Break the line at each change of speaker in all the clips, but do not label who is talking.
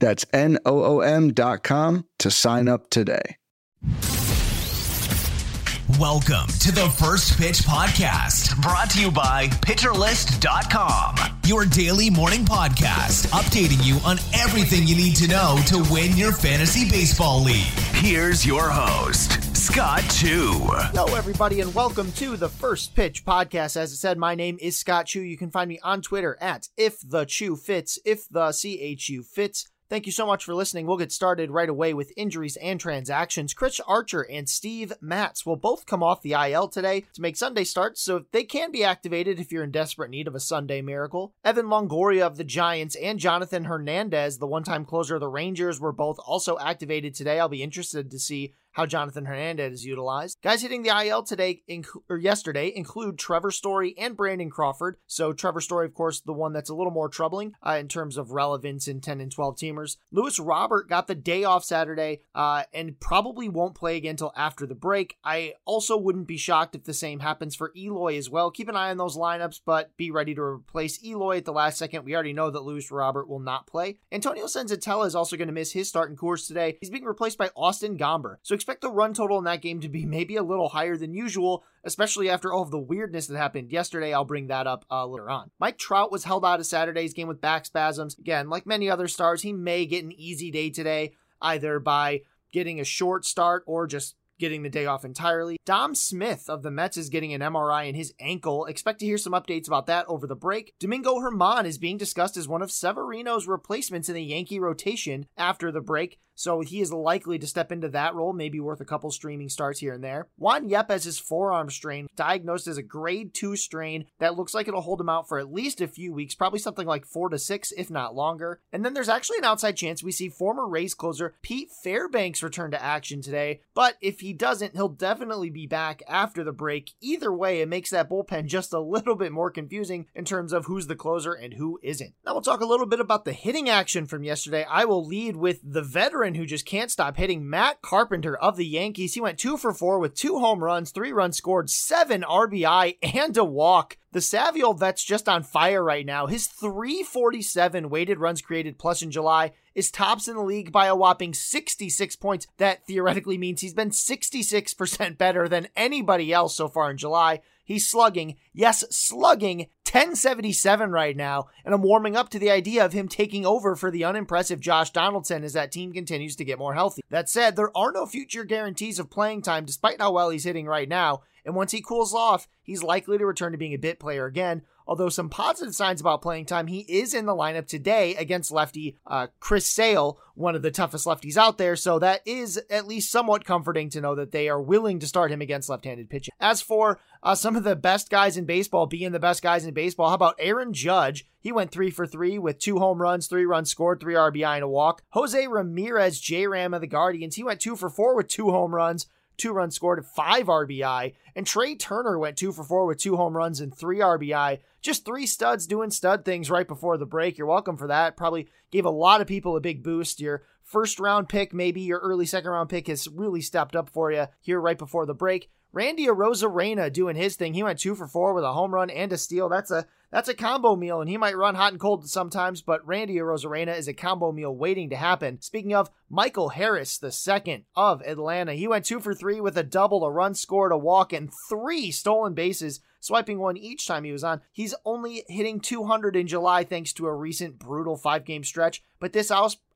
That's N O O M.com to sign up today.
Welcome to the First Pitch Podcast, brought to you by PitcherList.com, your daily morning podcast, updating you on everything you need to know to win your fantasy baseball league. Here's your host, Scott Chu.
Hello, everybody, and welcome to the First Pitch Podcast. As I said, my name is Scott Chu. You can find me on Twitter at if the Chu fits, if the C H U fits. Thank you so much for listening. We'll get started right away with injuries and transactions. Chris Archer and Steve Matz will both come off the IL today to make Sunday starts, so they can be activated if you're in desperate need of a Sunday miracle. Evan Longoria of the Giants and Jonathan Hernandez, the one time closer of the Rangers, were both also activated today. I'll be interested to see how Jonathan Hernandez is utilized. Guys hitting the IL today inc- or yesterday include Trevor Story and Brandon Crawford. So Trevor Story, of Coors, the one that's a little more troubling uh, in terms of relevance in 10 and 12 teamers. Luis Robert got the day off Saturday uh, and probably won't play again until after the break. I also wouldn't be shocked if the same happens for Eloy as well. Keep an eye on those lineups, but be ready to replace Eloy at the last second. We already know that Luis Robert will not play. Antonio Senzatela is also going to miss his start in course today. He's being replaced by Austin Gomber. So expect the run total in that game to be maybe a little higher than usual, especially after all of the weirdness that happened yesterday. I'll bring that up uh, later on. Mike Trout was held out of Saturday's game with back spasms. Again, like many other stars, he may get an easy day today, either by getting a short start or just getting the day off entirely. Dom Smith of the Mets is getting an MRI in his ankle. Expect to hear some updates about that over the break. Domingo German is being discussed as one of Severino's replacements in the Yankee rotation after the break. So he is likely to step into that role, maybe worth a couple streaming starts here and there. Juan Yepez his forearm strain, diagnosed as a grade 2 strain that looks like it'll hold him out for at least a few weeks, probably something like 4 to 6 if not longer. And then there's actually an outside chance we see former Rays closer Pete Fairbanks return to action today, but if he doesn't, he'll definitely be back after the break. Either way, it makes that bullpen just a little bit more confusing in terms of who's the closer and who isn't. Now we'll talk a little bit about the hitting action from yesterday. I will lead with the veteran who just can't stop hitting, Matt Carpenter of the Yankees. He went two for four with two home runs, three runs scored, seven RBI, and a walk. The savvy old vet's just on fire right now. His 347 weighted runs created plus in July is tops in the league by a whopping 66 points. That theoretically means he's been 66% better than anybody else so far in July. He's slugging, yes, slugging 1077 right now, and I'm warming up to the idea of him taking over for the unimpressive Josh Donaldson as that team continues to get more healthy. That said, there are no future guarantees of playing time despite how well he's hitting right now, and once he cools off, he's likely to return to being a bit player again. Although some positive signs about playing time, he is in the lineup today against lefty uh, Chris Sale, one of the toughest lefties out there. So that is at least somewhat comforting to know that they are willing to start him against left-handed pitching. As for uh, some of the best guys in baseball being the best guys in baseball, how about Aaron Judge? He went three for three with two home runs, three runs scored, three RBI and a walk. Jose Ramirez, J Ram of the Guardians, he went two for four with two home runs two runs scored, five RBI. And Trey Turner went two for four with two home runs and three RBI. Just three studs doing stud things right before the break. You're welcome for that. Probably gave a lot of people a big boost. Your first round pick, maybe your early second round pick has really stepped up for you here right before the break. Randy Arozarena doing his thing. He went two for four with a home run and a steal. That's a that's a combo meal, and he might run hot and cold sometimes, but Randy Arozarena is a combo meal waiting to happen. Speaking of Michael Harris, the second of Atlanta, he went two for three with a double, a run scored, a walk, and three stolen bases, swiping one each time he was on. He's only hitting 200 in July thanks to a recent brutal five game stretch, but this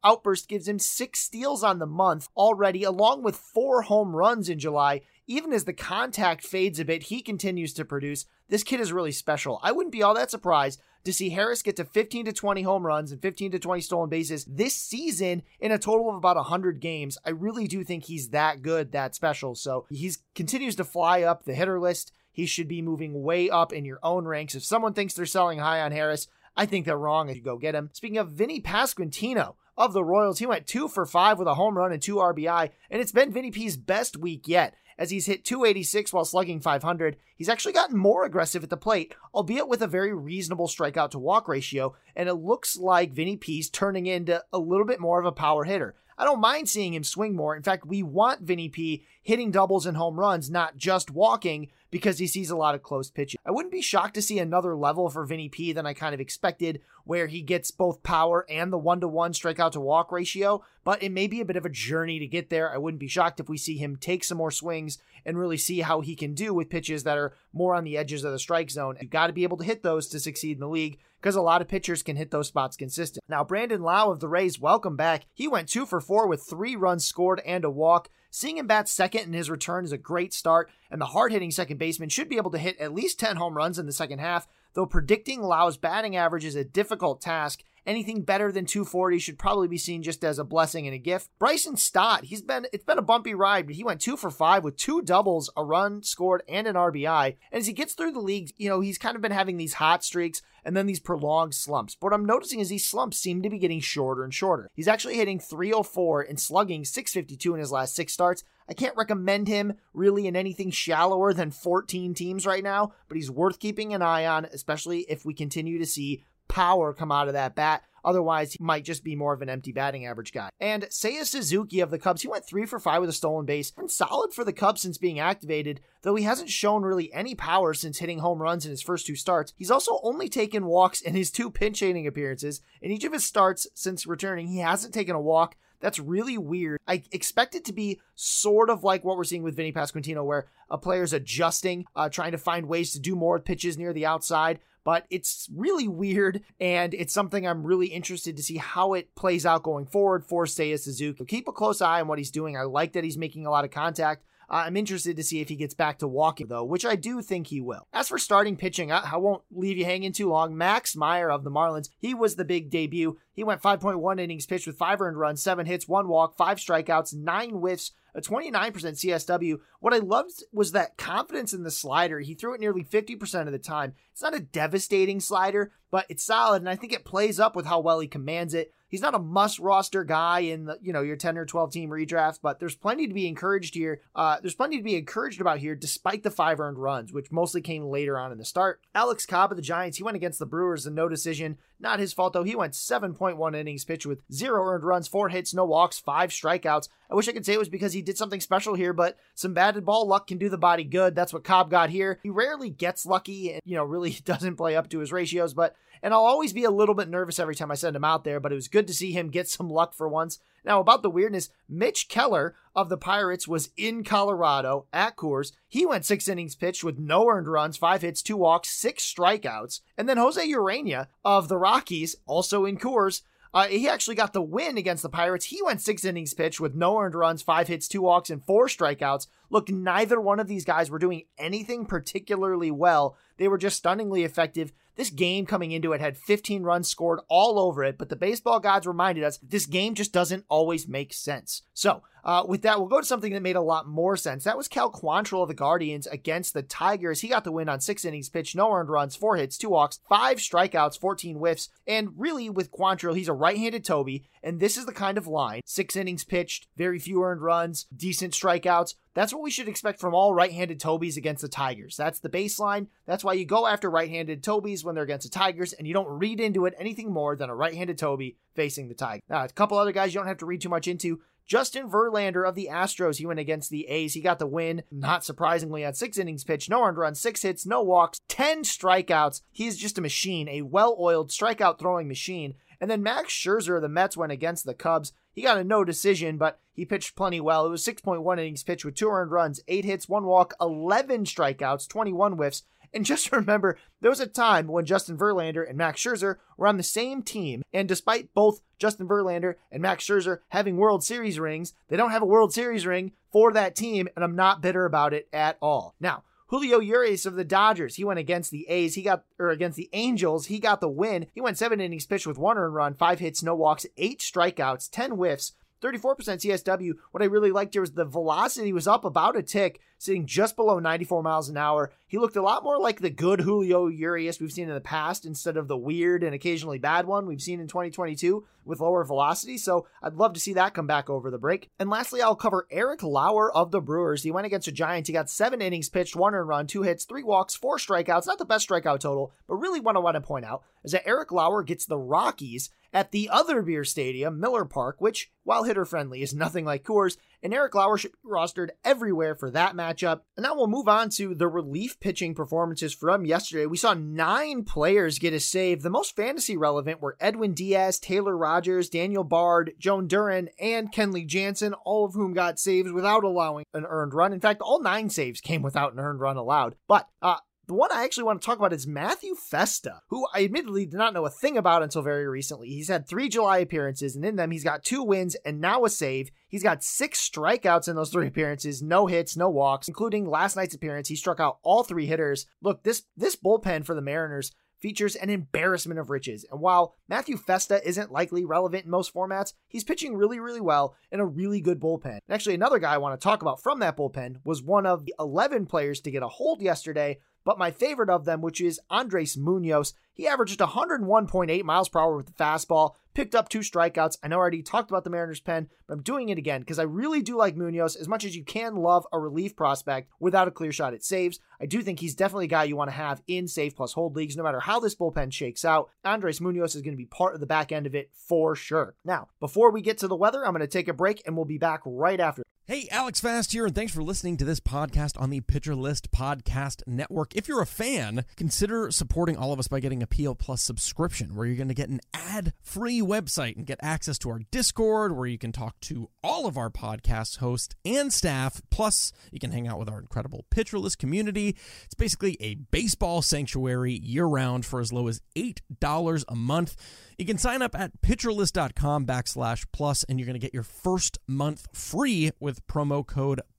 outburst gives him six steals on the month already, along with four home runs in July even as the contact fades a bit, he continues to produce. This kid is really special. I wouldn't be all that surprised to see Harris get to 15 to 20 home runs and 15 to 20 stolen bases this season in a total of about 100 games. I really do think he's that good, that special. So he continues to fly up the hitter list. He should be moving way up in your own ranks. If someone thinks they're selling high on Harris, I think they're wrong if you go get him. Speaking of Vinny Pasquantino, of the Royals. He went two for five with a home run and two RBI, and it's been Vinny P's best week yet as he's hit 286 while slugging 500. He's actually gotten more aggressive at the plate, albeit with a very reasonable strikeout to walk ratio, and it looks like Vinny P's turning into a little bit more of a power hitter. I don't mind seeing him swing more. In fact, we want Vinny P hitting doubles and home runs, not just walking, because he sees a lot of close pitches. I wouldn't be shocked to see another level for Vinny P than I kind of expected, where he gets both power and the one to one strikeout to walk ratio, but it may be a bit of a journey to get there. I wouldn't be shocked if we see him take some more swings and really see how he can do with pitches that are more on the edges of the strike zone. You've got to be able to hit those to succeed in the league because a lot of pitchers can hit those spots consistent. Now, Brandon Lowe of the Rays, welcome back. He went two for four with three runs scored and a walk. Seeing him bat second in his return is a great start, and the hard hitting second baseman should be able to hit at least 10 home runs in the second half, though predicting Lowe's batting average is a difficult task Anything better than 240 should probably be seen just as a blessing and a gift. Bryson Stott, he's been it's been a bumpy ride, but he went two for five with two doubles, a run scored, and an RBI. And as he gets through the league, you know, he's kind of been having these hot streaks and then these prolonged slumps. But what I'm noticing is these slumps seem to be getting shorter and shorter. He's actually hitting 304 and slugging 652 in his last six starts. I can't recommend him really in anything shallower than 14 teams right now, but he's worth keeping an eye on, especially if we continue to see power come out of that bat. Otherwise, he might just be more of an empty batting average guy. And Seiya Suzuki of the Cubs, he went three for five with a stolen base. Been solid for the Cubs since being activated, though he hasn't shown really any power since hitting home runs in his first two starts. He's also only taken walks in his two pinch hitting appearances. In each of his starts since returning, he hasn't taken a walk. That's really weird. I expect it to be sort of like what we're seeing with Vinny Pasquantino, where a player's adjusting, uh, trying to find ways to do more pitches near the outside but it's really weird and it's something I'm really interested to see how it plays out going forward for Seiya Suzuki. Keep a close eye on what he's doing. I like that he's making a lot of contact. Uh, I'm interested to see if he gets back to walking, though, which I do think he will. As for starting pitching, I, I, won't leave you hanging too long. Max Meyer of the Marlins, he was the big debut. He went 5.1 innings pitched with five earned runs, seven hits, one walk, five strikeouts, nine whiffs, a 29% CSW. What I loved was that confidence in the slider. He threw it nearly 50% of the time. It's not a devastating slider, but it's solid, and I think it plays up with how well he commands it. He's not a must roster guy in the you know your 10 or 12 team redraft, but there's plenty to be encouraged here. Uh, there's plenty to be encouraged about here, despite the five earned runs, which mostly came later on in the start. Alex Cobb of the Giants, he went against the Brewers in no decision. Not his fault though. He went 7.1 innings pitched with zero earned runs, four hits, no walks, five strikeouts. I wish I could say it was because he did something special here, but some batted ball luck can do the body good. That's what Cobb got here. He rarely gets lucky and, you know, really doesn't play up to his ratios, but and I'll always be a little bit nervous every time I send him out there, but it was good to see him get some luck for once. Now, about the weirdness, Mitch Keller of the Pirates was in Colorado at Coors. He went six innings pitched with no earned runs, five hits, two walks, six strikeouts. And then Jose Urena of the Rockies, also in Coors, uh, he actually got the win against the Pirates. He went six innings pitched with no earned runs, five hits, two walks, and four strikeouts. Look, neither one of these guys were doing anything particularly well. They were just stunningly effective. This game coming into it had 15 runs scored all over it, but the baseball gods reminded us this game just doesn't always make sense. So, uh, with that, we'll go to something that made a lot more sense. That was Cal Quantrill of the Guardians against the Tigers. He got the win on six innings pitched, no earned runs, four hits, two walks, five strikeouts, 14 whiffs. And really, with Quantrill, he's a right handed Toby, and this is the kind of line six innings pitched, very few earned runs, decent strikeouts. That's what we should expect from all right handed Tobys against the Tigers. That's the baseline. That's why you go after right handed Tobys when they're against the Tigers, and you don't read into it anything more than a right handed Toby facing the Tigers. Now, a couple other guys you don't have to read too much into. Justin Verlander of the Astros, he went against the A's. He got the win, not surprisingly, at six innings pitched, no earned runs, six hits, no walks, 10 strikeouts. He's just a machine, a well oiled strikeout throwing machine. And then Max Scherzer of the Mets went against the Cubs. He got a no decision, but he pitched plenty well. It was 6.1 innings pitched with two earned runs, eight hits, one walk, 11 strikeouts, 21 whiffs. And just remember, there was a time when Justin Verlander and Max Scherzer were on the same team. And despite both Justin Verlander and Max Scherzer having World Series rings, they don't have a World Series ring for that team. And I'm not bitter about it at all. Now, Julio Urias of the Dodgers, he went against the A's. He got, or against the Angels, he got the win. He went seven innings pitched with one earned run, five hits, no walks, eight strikeouts, 10 whiffs. 34% CSW. What I really liked here was the velocity was up about a tick, sitting just below 94 miles an hour. He looked a lot more like the good Julio Urias we've seen in the past instead of the weird and occasionally bad one we've seen in 2022 with lower velocity. So I'd love to see that come back over the break. And lastly, I'll cover Eric Lauer of the Brewers. He went against the Giants. He got seven innings pitched, one run, two hits, three walks, four strikeouts. Not the best strikeout total, but really what I want to point out is that Eric Lauer gets the Rockies at the other beer stadium, Miller Park, which, while hitter friendly, is nothing like Coors, and Eric Lauer should be rostered everywhere for that matchup. And now we'll move on to the relief pitching performances from yesterday. We saw nine players get a save. The most fantasy relevant were Edwin Diaz, Taylor Rogers, Daniel Bard, Jhoan Duran, and Kenley Jansen, all of whom got saves without allowing an earned run. In fact, all nine saves came without an earned run allowed. But uh, the one I actually want to talk about is Matthew Festa, who I admittedly did not know a thing about until very recently. He's had three July appearances, and in them, he's got two wins and now a save. He's got six strikeouts in those three appearances, no hits, no walks, including last night's appearance. He struck out all three hitters. Look, this this bullpen for the Mariners features an embarrassment of riches. And while Matthew Festa isn't likely relevant in most formats, he's pitching really, really well in a really good bullpen. And actually, another guy I want to talk about from that bullpen was one of the 11 players to get a hold yesterday but my favorite of them, which is Andres Munoz, he averaged 101.8 miles per hour with the fastball, picked up two strikeouts. I know I already talked about the Mariners pen, but I'm doing it again because I really do like Munoz as much as you can love a relief prospect without a clear shot at saves. I do think he's definitely a guy you want to have in save plus hold leagues, no matter how this bullpen shakes out. Andres Munoz is going to be part of the back end of it for sure. Now, before we get to the weather, I'm going to take a break and we'll be back right after.
Hey, Alex Fast here, and thanks for listening to this podcast on the Pitcher List Podcast Network. If you're a fan, consider supporting all of us by getting a PL Plus subscription, where you're going to get an ad free website and get access to our Discord, where you can talk to all of our podcast hosts and staff. Plus, you can hang out with our incredible Pitcher List community. It's basically a baseball sanctuary year round for as low as $8 a month. You can sign up at pitcherlist.com backslash plus, and you're going to get your first month free with promo code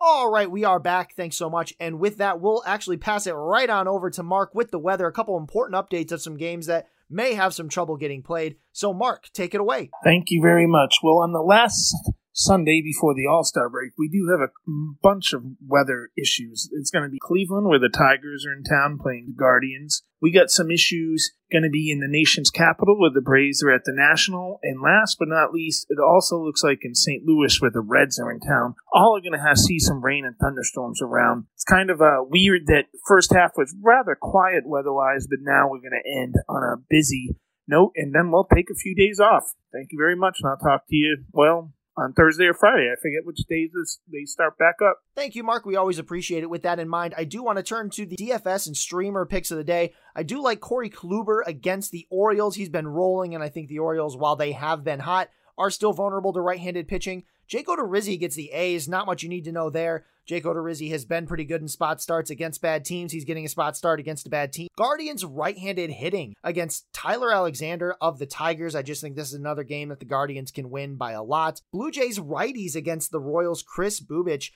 All right, we are back. Thanks so much. And with that, we'll actually pass it right on over to Mark with the weather. A couple important updates of some games that may have some trouble getting played. So, Mark, take it away.
Thank you very much. Well, on the last Sunday before the All Star break, we do have a bunch of weather issues. It's going to be Cleveland, where the Tigers are in town playing the Guardians. We got some issues going to be in the nation's capital, where the Braves are at the National. And last but not least, it also looks like in St. Louis, where the Reds are in town. All are going to have see some rain and thunderstorms around. It's kind of uh, weird that first half was rather quiet weather-wise, but now we're going to end on a busy note, and then we'll take a few days off. Thank you very much, and I'll talk to you, well, on Thursday or Friday. I forget which days they start back up.
Thank you, Mark. We always appreciate it. With that in mind, I do want to turn to the DFS and streamer picks of the day. I do like Corey Kluber against the Orioles. He's been rolling, and I think the Orioles, while they have been hot, are still vulnerable to right-handed pitching. Jake Odorizzi gets the A's. Not much you need to know there. Jake Odorizzi has been pretty good in spot starts against bad teams. He's getting a spot start against a bad team. Guardians right-handed hitting against Tyler Alexander of the Tigers. I just think this is another game that the Guardians can win by a lot. Blue Jays righties against the Royals. Kris Bubic.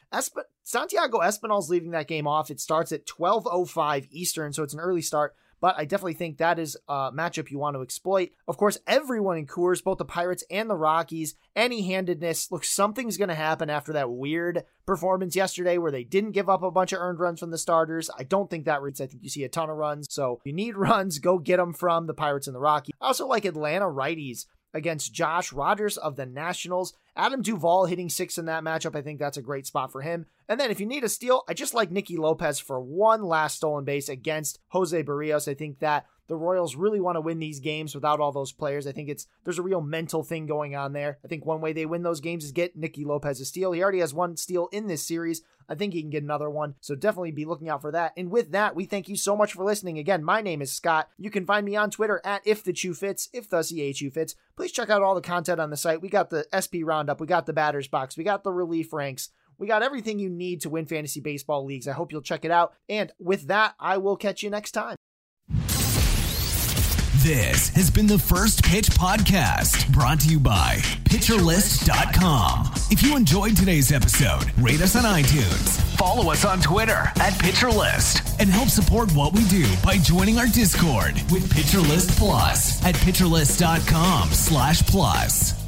Santiago Espinal's leaving that game off. It starts at 12:05 Eastern, so it's an early start but I definitely think that is a matchup you want to exploit. Of course, everyone in Coors, both the Pirates and the Rockies, any handedness, look, something's going to happen after that weird performance yesterday where they didn't give up a bunch of earned runs from the starters. I don't think that reads. I think you see a ton of runs. So you need runs, go get them from the Pirates and the Rockies. I also like Atlanta righties against Josh Rogers of the Nationals. Adam Duvall hitting six in that matchup. I think that's a great spot for him. And then if you need a steal, I just like Nicky Lopez for one last stolen base against Jose Berrios. I think that the Royals really want to win these games without all those players. I think it's there's a real mental thing going on there. I think one way they win those games is get Nicky Lopez a steal. He already has one steal in this series. I think he can get another one. So definitely be looking out for that. And with that, we thank you so much for listening. Again, my name is Scott. You can find me on Twitter at if the Chu fits, if the CHU fits. Please check out all the content on the site. We got the SP roundup, we got the batters box, we got the relief ranks. We got everything you need to win fantasy baseball leagues. I hope you'll check it out. And with that, I will catch you next time.
This has been the First Pitch Podcast, brought to you by PitcherList.com. If you enjoyed today's episode, rate us on iTunes, follow us on Twitter at PitcherList, and help support what we do by joining our Discord with PitcherList Plus at PitcherList.com slash plus.